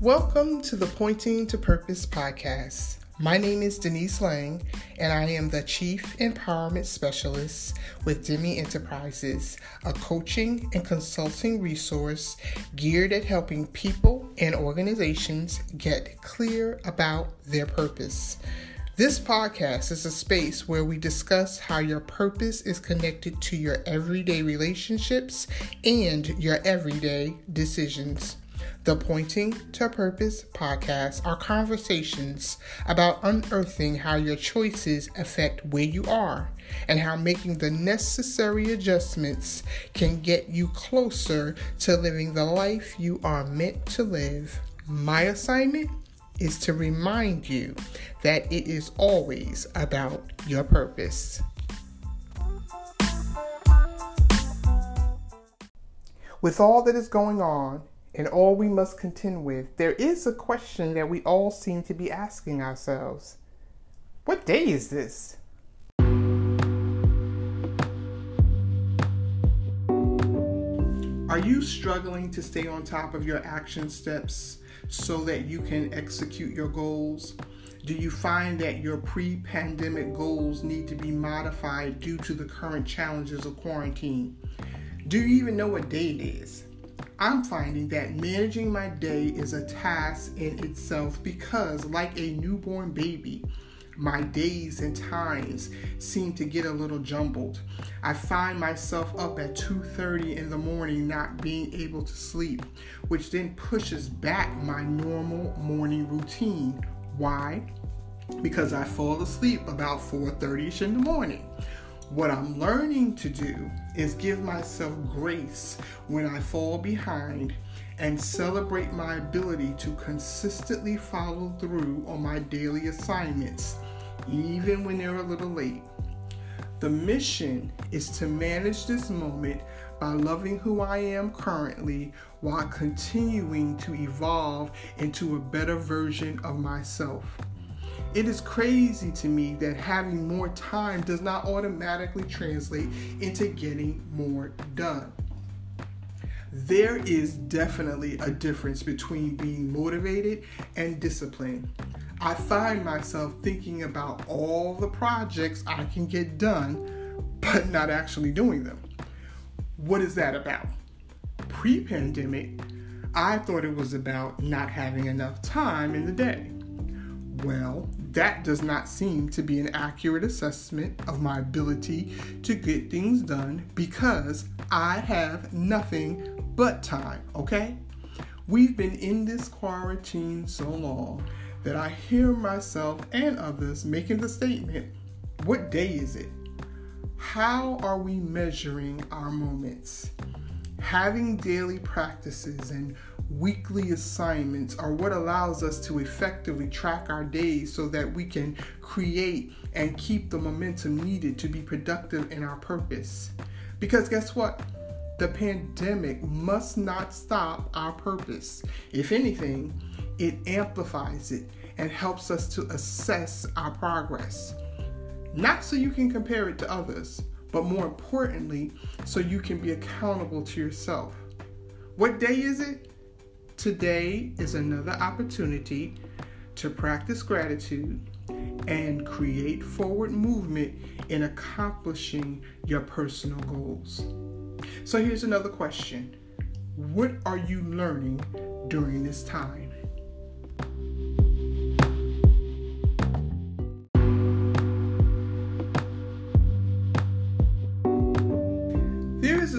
Welcome to the Pointing to Purpose podcast. My name is Denise Lang, and I am the Chief Empowerment Specialist with Demi Enterprises, a coaching and consulting resource geared at helping people and organizations get clear about their purpose. This podcast is a space where we discuss how your purpose is connected to your everyday relationships and your everyday decisions. The Pointing to Purpose podcast are conversations about unearthing how your choices affect where you are and how making the necessary adjustments can get you closer to living the life you are meant to live. My assignment is to remind you that it is always about your purpose. With all that is going on, and all we must contend with, there is a question that we all seem to be asking ourselves What day is this? Are you struggling to stay on top of your action steps so that you can execute your goals? Do you find that your pre pandemic goals need to be modified due to the current challenges of quarantine? Do you even know what day it is? I'm finding that managing my day is a task in itself because, like a newborn baby, my days and times seem to get a little jumbled. I find myself up at 2:30 in the morning not being able to sleep, which then pushes back my normal morning routine. Why? Because I fall asleep about 4:30ish in the morning. What I'm learning to do is give myself grace when I fall behind and celebrate my ability to consistently follow through on my daily assignments, even when they're a little late. The mission is to manage this moment by loving who I am currently while continuing to evolve into a better version of myself. It is crazy to me that having more time does not automatically translate into getting more done. There is definitely a difference between being motivated and disciplined. I find myself thinking about all the projects I can get done, but not actually doing them. What is that about? Pre pandemic, I thought it was about not having enough time in the day. Well, that does not seem to be an accurate assessment of my ability to get things done because I have nothing but time, okay? We've been in this quarantine so long that I hear myself and others making the statement what day is it? How are we measuring our moments? Having daily practices and weekly assignments are what allows us to effectively track our days so that we can create and keep the momentum needed to be productive in our purpose. Because guess what? The pandemic must not stop our purpose. If anything, it amplifies it and helps us to assess our progress. Not so you can compare it to others, but more importantly, so you can be accountable to yourself. What day is it? Today is another opportunity to practice gratitude and create forward movement in accomplishing your personal goals. So here's another question What are you learning during this time?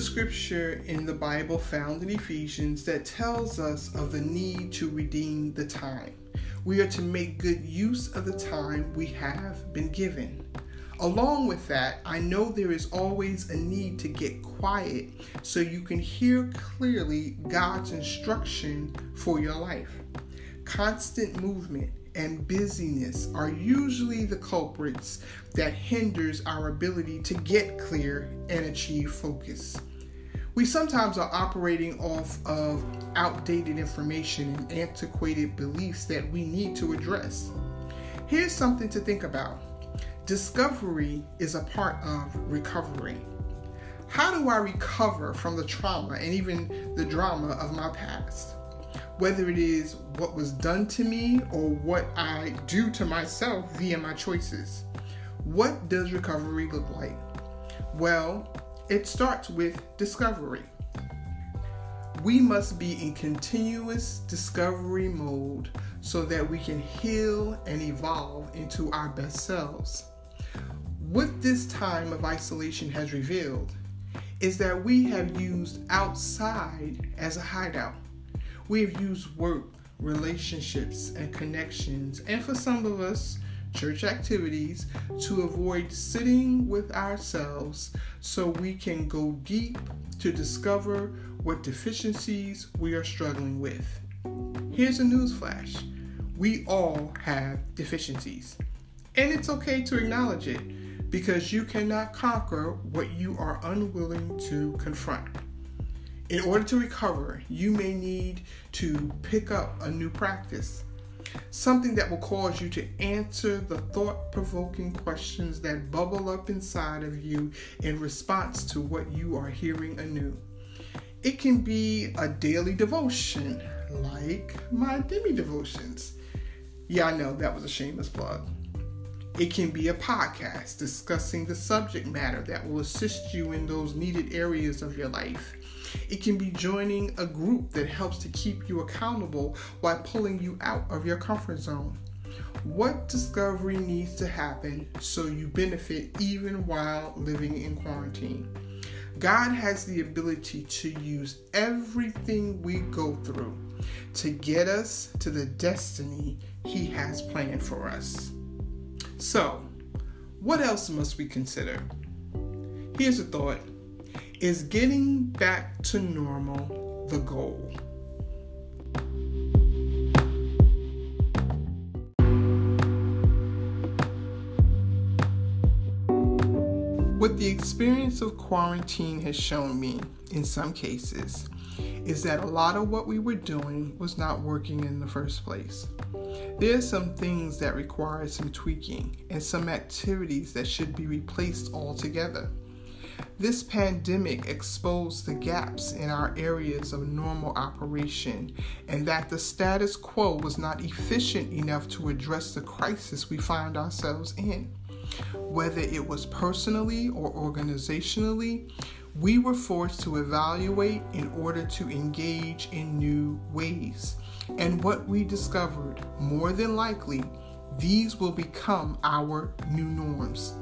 Scripture in the Bible found in Ephesians that tells us of the need to redeem the time. We are to make good use of the time we have been given. Along with that, I know there is always a need to get quiet so you can hear clearly God's instruction for your life. Constant movement and busyness are usually the culprits that hinders our ability to get clear and achieve focus we sometimes are operating off of outdated information and antiquated beliefs that we need to address. Here's something to think about discovery is a part of recovery. How do I recover from the trauma and even the drama of my past? whether it is what was done to me or what I do to myself via my choices. What does recovery look like? Well, it starts with discovery. We must be in continuous discovery mode so that we can heal and evolve into our best selves. What this time of isolation has revealed is that we have used outside as a hideout. We have used work, relationships, and connections, and for some of us, church activities to avoid sitting with ourselves so we can go deep to discover what deficiencies we are struggling with. Here's a newsflash we all have deficiencies, and it's okay to acknowledge it because you cannot conquer what you are unwilling to confront. In order to recover, you may need to pick up a new practice Something that will cause you to answer the thought provoking questions that bubble up inside of you in response to what you are hearing anew. It can be a daily devotion, like my demi devotions. Yeah, I know that was a shameless plug. It can be a podcast discussing the subject matter that will assist you in those needed areas of your life. It can be joining a group that helps to keep you accountable while pulling you out of your comfort zone. What discovery needs to happen so you benefit even while living in quarantine? God has the ability to use everything we go through to get us to the destiny He has planned for us. So, what else must we consider? Here's a thought is getting back to normal the goal? What the experience of quarantine has shown me, in some cases, is that a lot of what we were doing was not working in the first place. There are some things that require some tweaking and some activities that should be replaced altogether. This pandemic exposed the gaps in our areas of normal operation and that the status quo was not efficient enough to address the crisis we find ourselves in. Whether it was personally or organizationally, we were forced to evaluate in order to engage in new ways. And what we discovered, more than likely, these will become our new norms.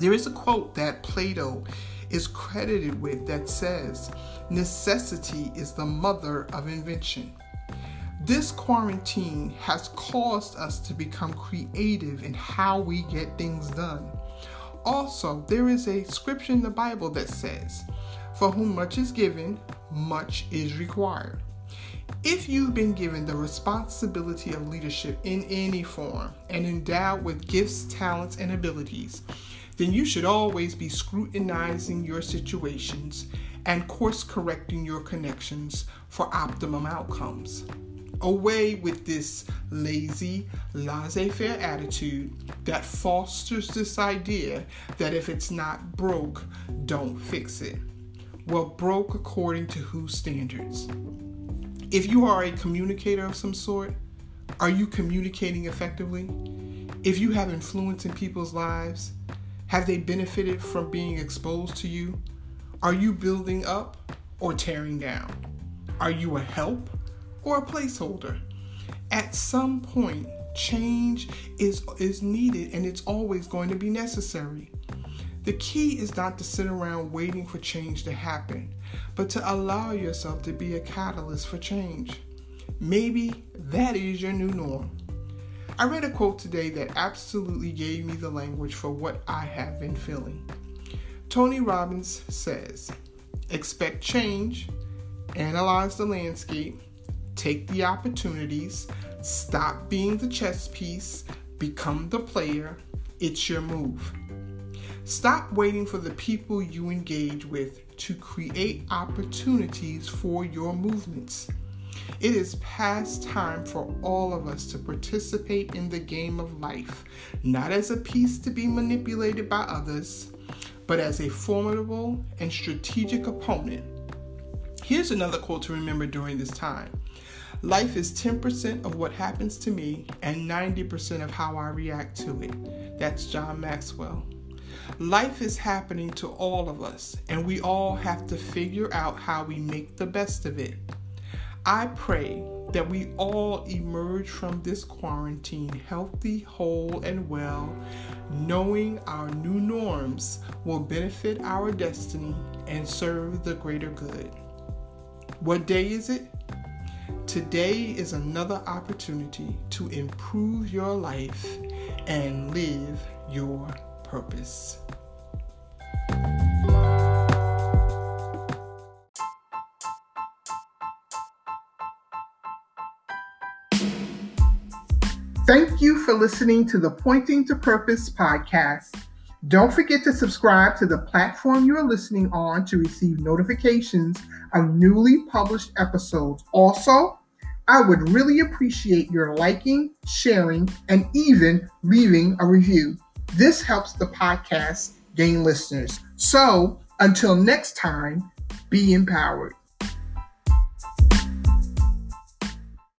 There is a quote that Plato is credited with that says, Necessity is the mother of invention. This quarantine has caused us to become creative in how we get things done. Also, there is a scripture in the Bible that says, For whom much is given, much is required. If you've been given the responsibility of leadership in any form and endowed with gifts, talents, and abilities, then you should always be scrutinizing your situations and course correcting your connections for optimum outcomes. Away with this lazy, laissez faire attitude that fosters this idea that if it's not broke, don't fix it. Well, broke according to whose standards? If you are a communicator of some sort, are you communicating effectively? If you have influence in people's lives, have they benefited from being exposed to you? Are you building up or tearing down? Are you a help or a placeholder? At some point, change is, is needed and it's always going to be necessary. The key is not to sit around waiting for change to happen, but to allow yourself to be a catalyst for change. Maybe that is your new norm. I read a quote today that absolutely gave me the language for what I have been feeling. Tony Robbins says, Expect change, analyze the landscape, take the opportunities, stop being the chess piece, become the player. It's your move. Stop waiting for the people you engage with to create opportunities for your movements. It is past time for all of us to participate in the game of life, not as a piece to be manipulated by others, but as a formidable and strategic opponent. Here's another quote to remember during this time Life is 10% of what happens to me and 90% of how I react to it. That's John Maxwell. Life is happening to all of us, and we all have to figure out how we make the best of it. I pray that we all emerge from this quarantine healthy, whole, and well, knowing our new norms will benefit our destiny and serve the greater good. What day is it? Today is another opportunity to improve your life and live your purpose. For listening to the Pointing to Purpose podcast. Don't forget to subscribe to the platform you are listening on to receive notifications of newly published episodes. Also, I would really appreciate your liking, sharing, and even leaving a review. This helps the podcast gain listeners. So, until next time, be empowered.